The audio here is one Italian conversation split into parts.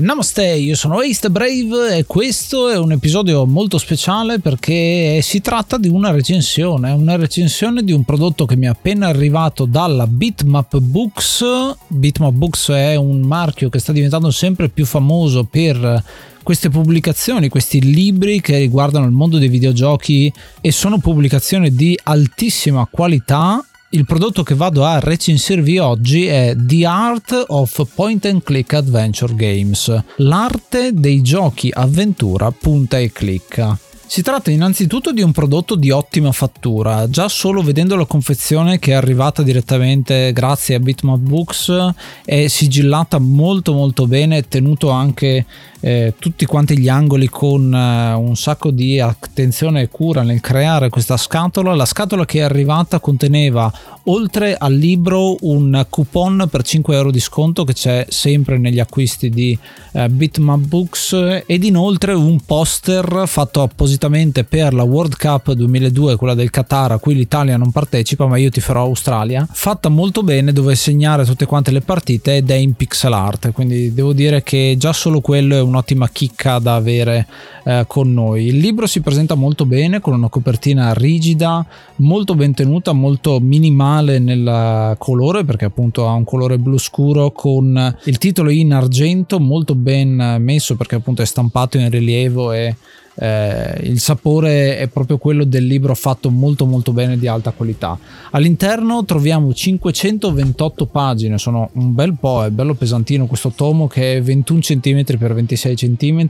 Namaste, io sono Ace Brave e questo è un episodio molto speciale perché si tratta di una recensione, una recensione di un prodotto che mi è appena arrivato dalla Bitmap Books. Bitmap Books è un marchio che sta diventando sempre più famoso per queste pubblicazioni, questi libri che riguardano il mondo dei videogiochi e sono pubblicazioni di altissima qualità il prodotto che vado a recensirvi oggi è The Art of Point and Click Adventure Games, l'arte dei giochi avventura punta e clicca. Si tratta innanzitutto di un prodotto di ottima fattura, già solo vedendo la confezione che è arrivata direttamente grazie a Bitmap Books è sigillata molto molto bene, tenuto anche eh, tutti quanti gli angoli con eh, un sacco di attenzione e cura nel creare questa scatola. La scatola che è arrivata conteneva oltre al libro un coupon per 5 euro di sconto che c'è sempre negli acquisti di eh, Bitmap Books ed inoltre un poster fatto appositamente per la World Cup 2002, quella del Qatar, a cui l'Italia non partecipa, ma io ti farò Australia, fatta molto bene dove segnare tutte quante le partite ed è in pixel art, quindi devo dire che già solo quello è un'ottima chicca da avere eh, con noi. Il libro si presenta molto bene con una copertina rigida, molto ben tenuta, molto minimale nel colore perché appunto ha un colore blu scuro con il titolo in argento molto ben messo perché appunto è stampato in rilievo e eh, il sapore è proprio quello del libro fatto molto molto bene di alta qualità. All'interno troviamo 528 pagine sono un bel po' è bello pesantino questo tomo che è 21 cm x 26 cm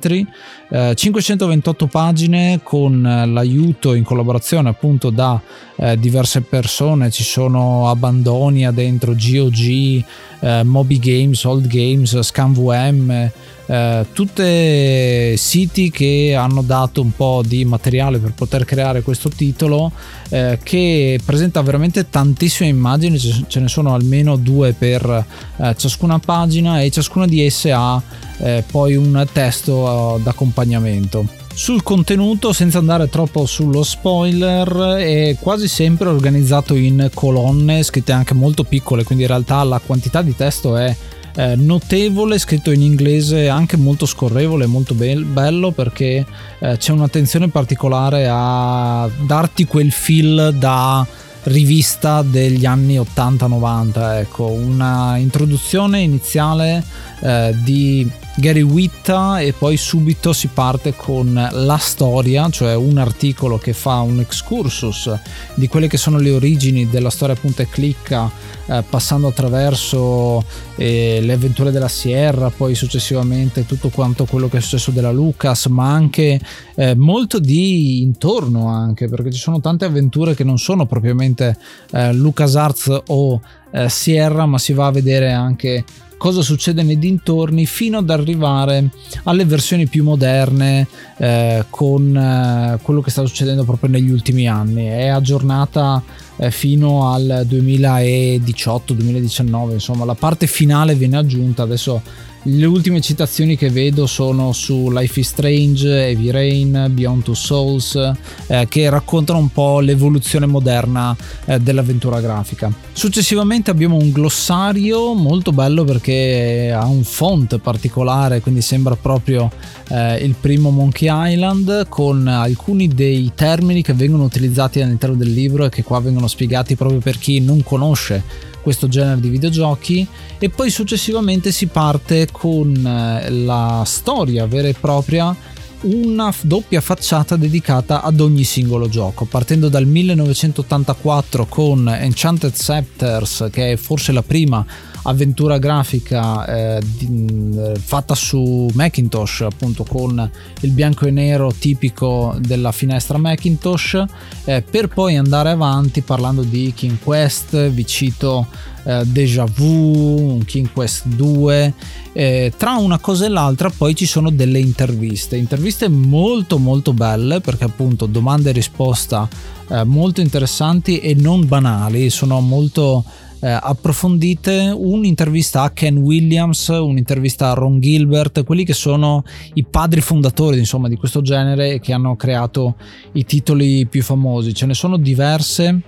eh, 528 pagine con l'aiuto in collaborazione appunto da eh, diverse persone. Ci sono Abandonia dentro GOG eh, Moby Games Old Games ScanVM eh, tutte siti che hanno dato un po' di materiale per poter creare questo titolo eh, che presenta veramente tantissime immagini, ce ne sono almeno due per eh, ciascuna pagina e ciascuna di esse ha eh, poi un testo eh, d'accompagnamento. Sul contenuto, senza andare troppo sullo spoiler, è quasi sempre organizzato in colonne scritte anche molto piccole, quindi in realtà la quantità di testo è eh, notevole, scritto in inglese anche molto scorrevole, molto be- bello perché eh, c'è un'attenzione particolare a darti quel feel da rivista degli anni 80-90, ecco, una introduzione iniziale eh, di Gary Witta e poi subito si parte con la storia, cioè un articolo che fa un excursus di quelle che sono le origini della storia punta e clicca, eh, passando attraverso eh, le avventure della Sierra, poi successivamente tutto quanto quello che è successo della Lucas, ma anche eh, molto di intorno anche, perché ci sono tante avventure che non sono propriamente eh, LucasArts o eh, Sierra, ma si va a vedere anche cosa succede nei dintorni fino ad arrivare alle versioni più moderne eh, con eh, quello che sta succedendo proprio negli ultimi anni. È aggiornata eh, fino al 2018-2019, insomma la parte finale viene aggiunta adesso le ultime citazioni che vedo sono su Life is Strange, Heavy Rain, Beyond Two Souls, eh, che raccontano un po' l'evoluzione moderna eh, dell'avventura grafica. Successivamente abbiamo un glossario molto bello perché ha un font particolare, quindi sembra proprio eh, il primo Monkey Island, con alcuni dei termini che vengono utilizzati all'interno del libro e che qua vengono spiegati proprio per chi non conosce questo genere di videogiochi e poi successivamente si parte con eh, la storia vera e propria una doppia facciata dedicata ad ogni singolo gioco, partendo dal 1984 con Enchanted Scepters, che è forse la prima avventura grafica eh, di, fatta su Macintosh, appunto con il bianco e nero tipico della finestra Macintosh, eh, per poi andare avanti parlando di King Quest, vi cito eh, Deja Vu, King Quest 2. Eh, tra una cosa e l'altra poi ci sono delle interviste, interviste molto molto belle perché appunto domande e risposta eh, molto interessanti e non banali, sono molto eh, approfondite un'intervista a Ken Williams, un'intervista a Ron Gilbert, quelli che sono i padri fondatori insomma, di questo genere e che hanno creato i titoli più famosi. Ce ne sono diverse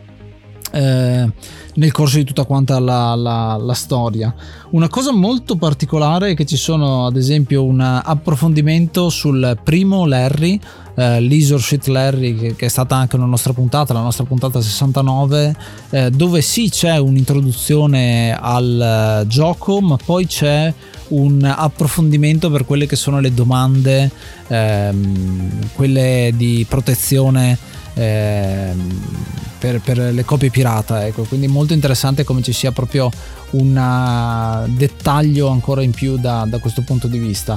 eh, nel corso di tutta quanta la, la, la, storia. Una cosa molto particolare è che ci sono ad esempio un approfondimento sul primo Larry, eh, Suit Larry, che, che, è stata anche una nostra puntata, la nostra puntata 69, eh, dove sì c'è un'introduzione al uh, gioco, ma poi c'è un approfondimento per quelle che sono le domande, ehm, quelle di protezione. Ehm, per, per le copie pirata. Ecco. Quindi molto interessante come ci sia proprio un uh, dettaglio ancora in più da, da questo punto di vista.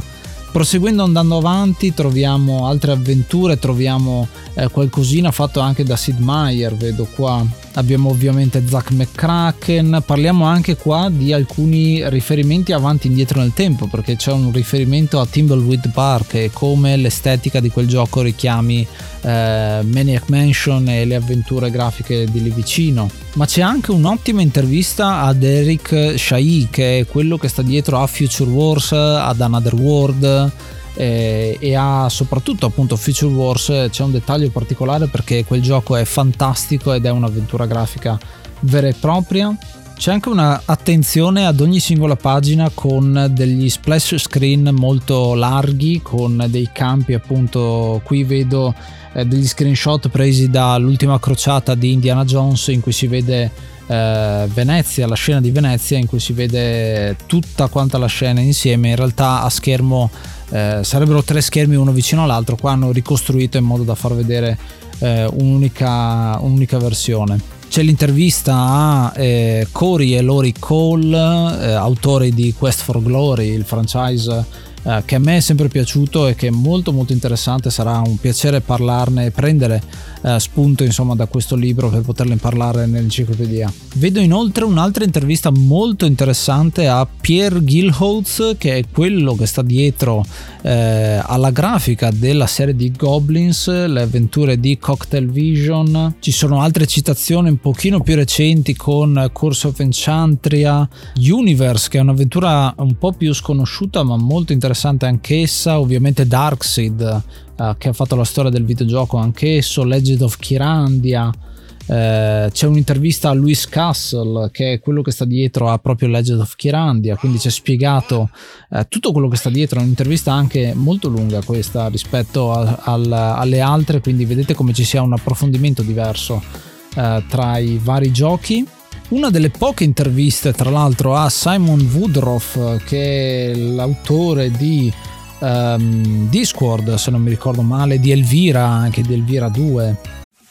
Proseguendo andando avanti troviamo altre avventure, troviamo eh, qualcosina fatto anche da Sid Meier, vedo qua. Abbiamo ovviamente Zack McCracken, parliamo anche qua di alcuni riferimenti avanti e indietro nel tempo, perché c'è un riferimento a Timbleweed Park e come l'estetica di quel gioco richiami eh, Maniac Mansion e le avventure grafiche di lì vicino. Ma c'è anche un'ottima intervista ad Eric Shai, che è quello che sta dietro a Future Wars, ad Another World eh, e ha soprattutto appunto Future Wars c'è un dettaglio particolare perché quel gioco è fantastico ed è un'avventura grafica vera e propria c'è anche un'attenzione ad ogni singola pagina con degli splash screen molto larghi con dei campi appunto qui vedo eh, degli screenshot presi dall'ultima crociata di Indiana Jones in cui si vede eh, Venezia, la scena di Venezia in cui si vede tutta quanta la scena insieme in realtà a schermo eh, sarebbero tre schermi uno vicino all'altro, qua hanno ricostruito in modo da far vedere eh, un'unica, un'unica, versione. C'è l'intervista a eh, Cory e Lori Cole, eh, autori di Quest for Glory, il franchise eh, che a me è sempre piaciuto e che è molto molto interessante, sarà un piacere parlarne e prendere eh, spunto insomma da questo libro per poterle parlare nell'enciclopedia. Vedo inoltre un'altra intervista molto interessante a Pierre Gilholz che è quello che sta dietro eh, alla grafica della serie di Goblins, le avventure di Cocktail Vision. Ci sono altre citazioni un pochino più recenti con Course of Enchantria, Universe che è un'avventura un po' più sconosciuta ma molto interessante interessante anch'essa, ovviamente Darkseid eh, che ha fatto la storia del videogioco anch'esso, Legend of Kirandia, eh, c'è un'intervista a Louis Castle che è quello che sta dietro a proprio Legend of Kirandia, quindi c'è spiegato eh, tutto quello che sta dietro, è un'intervista anche molto lunga questa rispetto a, al, alle altre, quindi vedete come ci sia un approfondimento diverso eh, tra i vari giochi. Una delle poche interviste, tra l'altro, a Simon Woodroff, che è l'autore di um, Discord, se non mi ricordo male, di Elvira, anche di Elvira 2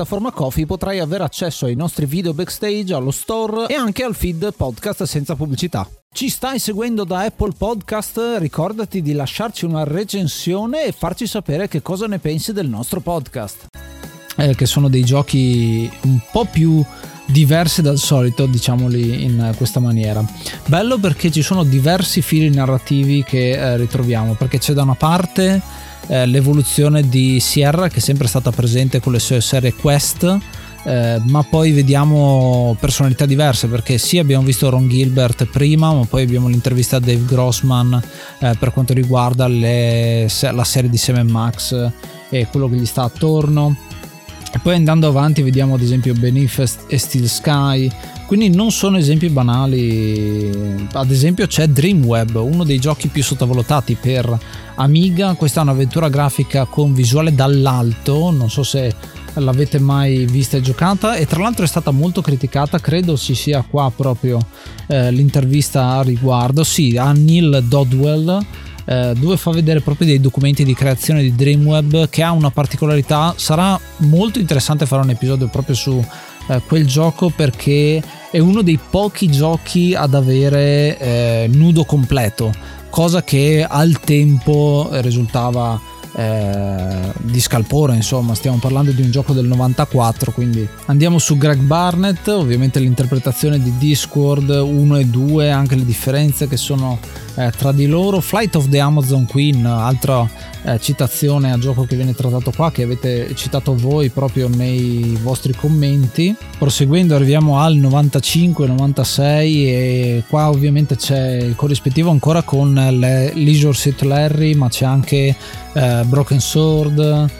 piattaforma Coffee potrai avere accesso ai nostri video backstage, allo store e anche al feed podcast senza pubblicità. Ci stai seguendo da Apple Podcast? Ricordati di lasciarci una recensione e farci sapere che cosa ne pensi del nostro podcast. eh, che sono dei giochi un po' più diversi dal solito, diciamoli in questa maniera. Bello perché ci sono diversi fili narrativi che eh, ritroviamo, perché c'è da una parte eh, l'evoluzione di Sierra che è sempre stata presente con le sue serie Quest. Eh, ma poi vediamo personalità diverse perché sì abbiamo visto Ron Gilbert prima ma poi abbiamo l'intervista a Dave Grossman eh, per quanto riguarda le, la serie di Sam Max e quello che gli sta attorno e poi andando avanti vediamo ad esempio Beneath e Steel Sky, quindi non sono esempi banali. Ad esempio c'è Dreamweb, uno dei giochi più sottovalutati per Amiga, questa è un'avventura grafica con visuale dall'alto, non so se l'avete mai vista e giocata. E tra l'altro è stata molto criticata, credo ci sia qua proprio eh, l'intervista a riguardo, sì, a Neil Dodwell eh, dove fa vedere proprio dei documenti di creazione di Dreamweb che ha una particolarità. Sarà molto interessante fare un episodio proprio su eh, quel gioco perché è uno dei pochi giochi ad avere eh, nudo completo, cosa che al tempo risultava eh, di scalpore insomma stiamo parlando di un gioco del 94 quindi andiamo su Greg Barnett ovviamente l'interpretazione di Discord 1 e 2 anche le differenze che sono eh, tra di loro. Flight of the Amazon Queen altra eh, citazione a gioco che viene trattato qua che avete citato voi proprio nei vostri commenti. Proseguendo arriviamo al 95-96 e qua ovviamente c'è il corrispettivo ancora con le Leisure Suit Larry ma c'è anche eh, Broken Sword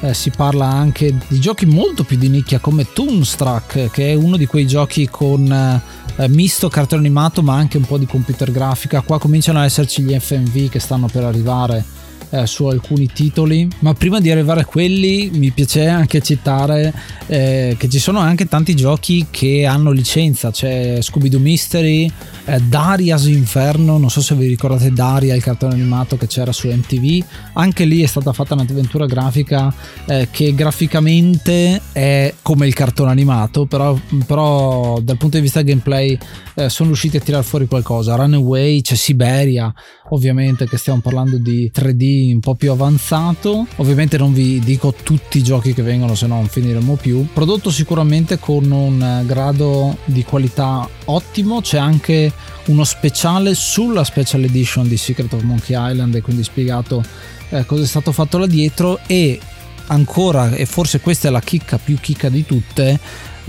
eh, si parla anche di giochi molto più di nicchia come Toonstruck che è uno di quei giochi con eh, misto cartone animato ma anche un po' di computer grafica. Qua cominciano ad esserci gli FMV che stanno per arrivare eh, su alcuni titoli ma prima di arrivare a quelli mi piace anche citare eh, che ci sono anche tanti giochi che hanno licenza c'è Scooby-Doo Mystery eh, Daria's Inferno non so se vi ricordate Daria il cartone animato che c'era su MTV anche lì è stata fatta un'avventura grafica eh, che graficamente è come il cartone animato però, però dal punto di vista gameplay eh, sono riusciti a tirare fuori qualcosa. Runaway c'è Siberia ovviamente che stiamo parlando di 3D un po' più avanzato. Ovviamente non vi dico tutti i giochi che vengono, se no non finiremo più. Prodotto sicuramente con un grado di qualità ottimo, c'è anche uno speciale sulla special edition di Secret of Monkey Island e quindi spiegato eh, cosa è stato fatto là dietro e ancora, e forse questa è la chicca più chicca di tutte,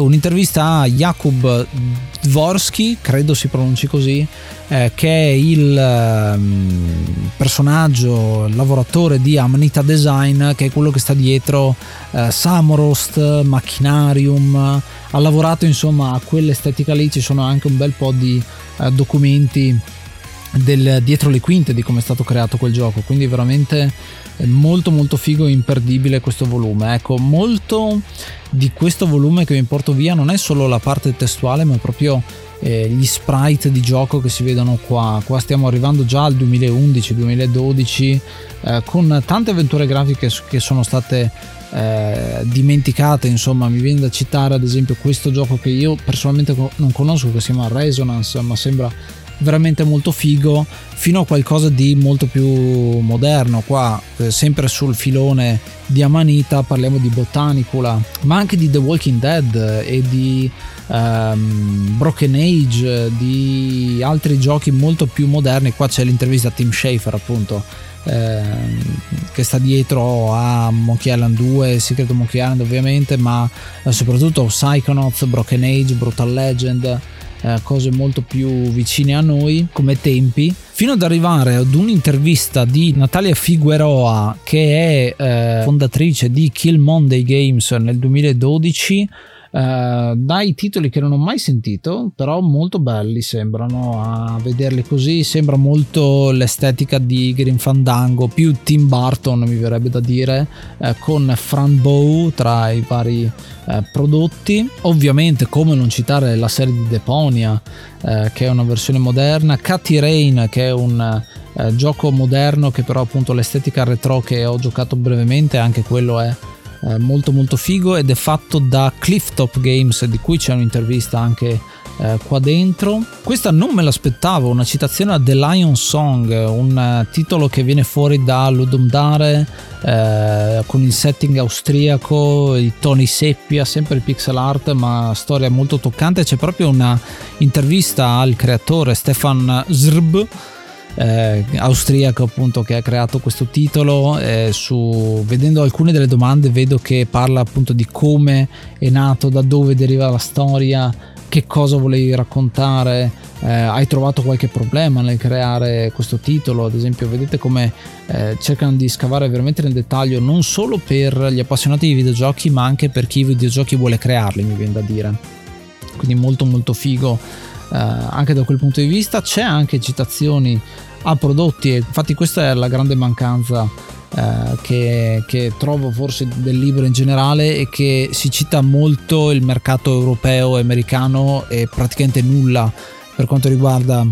un'intervista a Jakub Dvorsky, credo si pronunci così, eh, che è il um, personaggio, il lavoratore di Amanita Design, che è quello che sta dietro eh, Samorost, Machinarium, ha lavorato insomma a quell'estetica lì, ci sono anche un bel po' di eh, documenti del, dietro le quinte di come è stato creato quel gioco, quindi veramente molto molto figo e imperdibile questo volume. Ecco, molto di questo volume che vi porto via non è solo la parte testuale, ma proprio eh, gli sprite di gioco che si vedono qua. Qua stiamo arrivando già al 2011-2012 eh, con tante avventure grafiche che sono state eh, dimenticate. Insomma, mi viene da citare ad esempio questo gioco che io personalmente non conosco, che si chiama Resonance, ma sembra veramente molto figo fino a qualcosa di molto più moderno. Qua eh, sempre sul filone di Amanita parliamo di Botanicula ma anche di The Walking Dead e di um, Broken Age di altri giochi molto più moderni. Qua c'è l'intervista a Tim Schafer appunto eh, che sta dietro a Monkey Island 2 Secret Monkey Island ovviamente ma eh, soprattutto Psychonauts Broken Age Brutal Legend eh, cose molto più vicine a noi come tempi. Fino ad arrivare ad un'intervista di Natalia Figueroa che è eh, fondatrice di Kill Monday Games nel 2012 Uh, dai titoli che non ho mai sentito, però molto belli sembrano a vederli così. Sembra molto l'estetica di Green Fandango, più Tim Burton mi verrebbe da dire, uh, con Fran Bow tra i vari uh, prodotti. Ovviamente, come non citare la serie di Deponia, che è una versione moderna, Cathy Rain, che è un gioco moderno che però appunto l'estetica retro che ho giocato brevemente, anche quello è eh, molto molto figo ed è fatto da Clifftop Games di cui c'è un'intervista anche eh, qua dentro. Questa non me l'aspettavo, una citazione a The Lion Song, un uh, titolo che viene fuori da Ludum Dare eh, con il setting austriaco, i toni seppia, sempre pixel art, ma storia molto toccante. C'è proprio una intervista al creatore Stefan Zrb. Eh, austriaco appunto che ha creato questo titolo eh, su, vedendo alcune delle domande vedo che parla appunto di come è nato da dove deriva la storia che cosa volevi raccontare, eh, hai trovato qualche problema nel creare questo titolo, ad esempio vedete come eh, cercano di scavare veramente nel dettaglio non solo per gli appassionati di videogiochi ma anche per chi i videogiochi vuole crearli, mi viene da dire. Quindi molto molto figo anche da quel punto di vista, c'è anche citazioni a prodotti, infatti questa è la grande mancanza eh, che, che, trovo forse del libro in generale e che si cita molto il mercato europeo e americano e praticamente nulla per quanto riguarda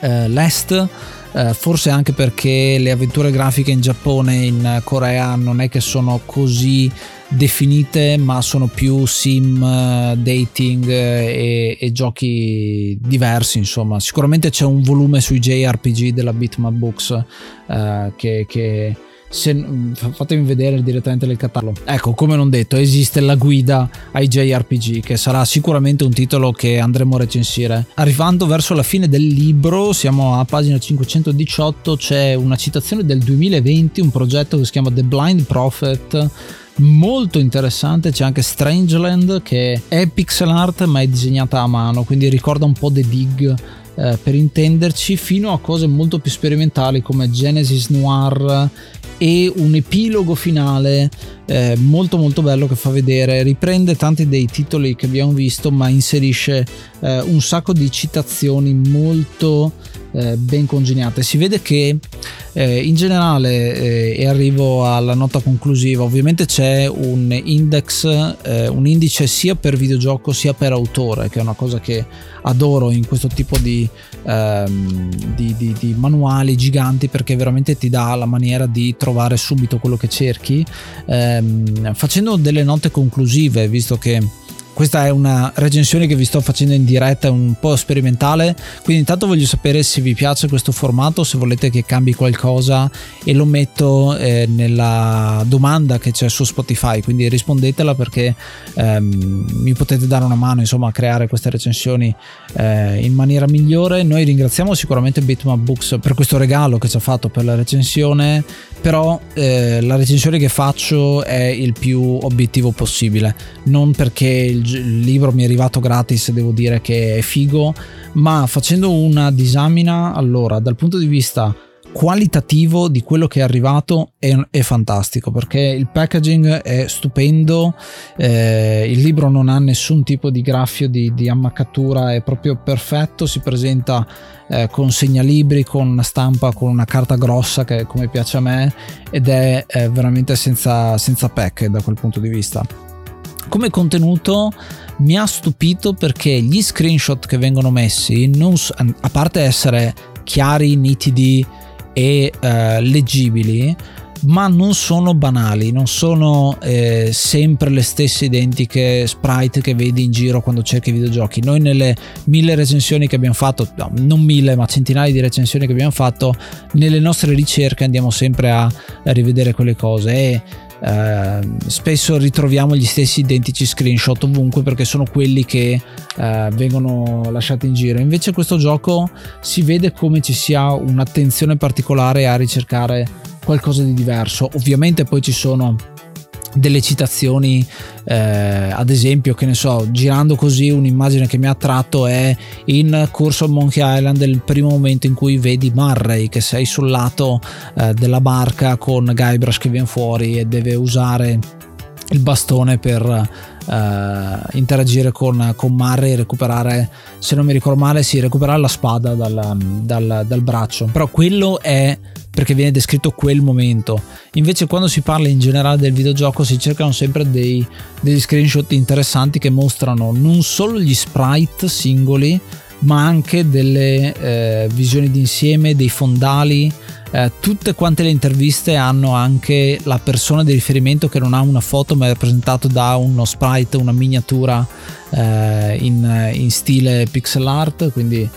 eh, l'est. Eh, forse anche perché le avventure grafiche in Giappone e in Corea non è che sono così definite ma sono più sim eh, dating e, e, giochi diversi insomma sicuramente c'è un volume sui JRPG della Bitmap Books uh, che, che se, fatemi vedere direttamente nel catalogo. Ecco, come non detto, esiste la guida ai JRPG, che sarà sicuramente un titolo che andremo a recensire. Arrivando verso la fine del libro, siamo a pagina 518, c'è una citazione del 2020, un progetto che si chiama The Blind Prophet molto interessante c'è anche Strangeland che è pixel art ma è disegnata a mano quindi ricorda un po' The Dig eh, per intenderci fino a cose molto più sperimentali come Genesis Noir e un epilogo finale eh, molto molto bello che fa vedere, riprende tanti dei titoli che abbiamo visto ma inserisce eh, un sacco di citazioni molto eh, ben congegnate. Si vede che eh, in generale, eh, e arrivo alla nota conclusiva, ovviamente c'è un index, eh, un indice sia per videogioco sia per autore, che è una cosa che adoro in questo tipo di, ehm, di, di, di manuali giganti perché veramente ti dà la maniera di trovare subito quello che cerchi. Ehm, facendo delle note conclusive, visto che questa è una recensione che vi sto facendo in diretta, è un po' sperimentale, quindi intanto voglio sapere se vi piace questo formato, se volete che cambi qualcosa e lo metto eh, nella domanda che c'è su Spotify, quindi rispondetela perché ehm, mi potete dare una mano insomma a creare queste recensioni eh, in maniera migliore. Noi ringraziamo sicuramente Bitmap Books per questo regalo che ci ha fatto per la recensione, però eh, la recensione che faccio è il più obiettivo possibile, non perché il il libro mi è arrivato gratis, devo dire che è figo, ma facendo una disamina, allora, dal punto di vista qualitativo di quello che è arrivato è, è fantastico perché il packaging è stupendo eh, il libro non ha nessun tipo di graffio di, di ammaccatura è proprio perfetto si presenta eh, con segnalibri con una stampa con una carta grossa che come piace a me ed è, è veramente senza, senza pack da quel punto di vista come contenuto mi ha stupito perché gli screenshot che vengono messi, non, a parte essere chiari, nitidi e eh, leggibili, ma non sono banali, non sono eh, sempre le stesse identiche sprite che vedi in giro quando cerchi videogiochi. Noi nelle mille recensioni che abbiamo fatto, no, non mille, ma centinaia di recensioni che abbiamo fatto, nelle nostre ricerche andiamo sempre a, a rivedere quelle cose e eh, spesso ritroviamo gli stessi identici screenshot ovunque perché sono quelli che eh, vengono lasciati in giro. Invece questo gioco si vede come ci sia un'attenzione particolare a ricercare qualcosa di diverso. Ovviamente poi ci sono delle citazioni eh, ad esempio che ne so girando così un'immagine che mi ha attratto è in Curse of Monkey Island il primo momento in cui vedi Murray che sei sul lato eh, della barca con Guybrush che viene fuori e deve usare il bastone per uh, interagire con, con Murray e recuperare, se non mi ricordo male, sì, recuperare la spada dal, dal, dal braccio. Però quello è perché viene descritto quel momento. Invece quando si parla in generale del videogioco si cercano sempre dei, degli screenshot interessanti che mostrano non solo gli sprite singoli, ma anche delle eh, visioni d'insieme, dei fondali, eh, tutte quante le interviste hanno anche la persona di riferimento che non ha una foto ma è rappresentato da uno sprite, una miniatura eh, in, in stile pixel art, quindi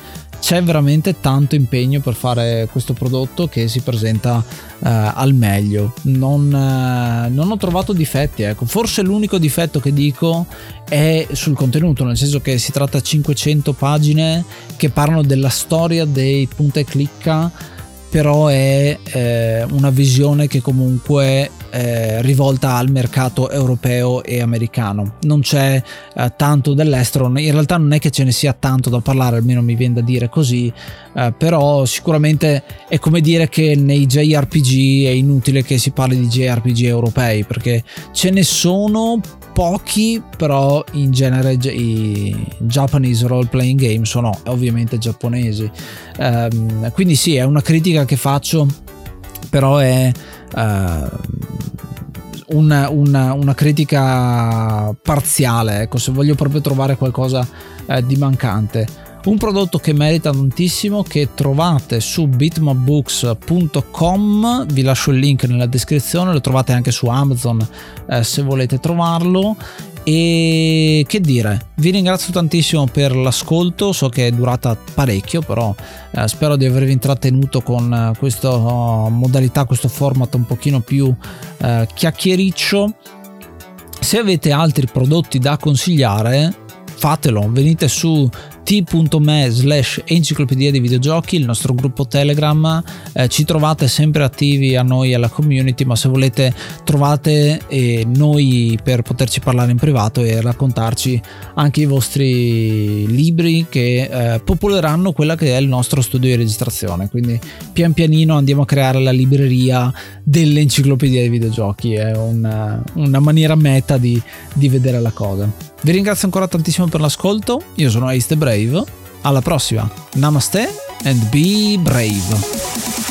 c'è veramente tanto impegno per fare questo prodotto che si presenta eh, al meglio. Non, eh, non, ho trovato difetti, ecco. Forse l'unico difetto che dico è sul contenuto, nel senso che si tratta di 500 pagine che parlano della storia dei punta e clicca però è eh, una visione che comunque eh, rivolta al mercato europeo e americano. Non c'è eh, tanto dell'estero, in realtà non è che ce ne sia tanto da parlare, almeno mi viene da dire così, eh, però sicuramente è come dire che nei JRPG è inutile che si parli di JRPG europei, perché ce ne sono pochi, però in genere i Japanese role playing game sono ovviamente giapponesi. Um, quindi sì, è una critica che faccio, però è uh, una, una, una, critica parziale. Ecco, se voglio proprio trovare qualcosa uh, di mancante un prodotto che merita tantissimo che trovate su bitmapbooks.com vi lascio il link nella descrizione lo trovate anche su Amazon eh, se volete trovarlo e che dire, vi ringrazio tantissimo per l'ascolto, so che è durata parecchio, però eh, spero di avervi intrattenuto con eh, questa uh, modalità, questo format un pochino più uh, chiacchiericcio. Se avete altri prodotti da consigliare, fatelo, venite su t.me slash enciclopedia dei videogiochi, il nostro gruppo Telegram, eh, ci trovate sempre attivi a noi alla community, ma se volete trovate eh, noi per poterci parlare in privato e raccontarci anche i vostri libri che eh, popoleranno quella che è il nostro studio di registrazione, quindi pian pianino andiamo a creare la libreria dell'enciclopedia dei videogiochi, è una, una maniera meta di, di vedere la cosa. Vi ringrazio ancora tantissimo per l'ascolto, io sono Ace the Brave, alla prossima, namaste and be brave.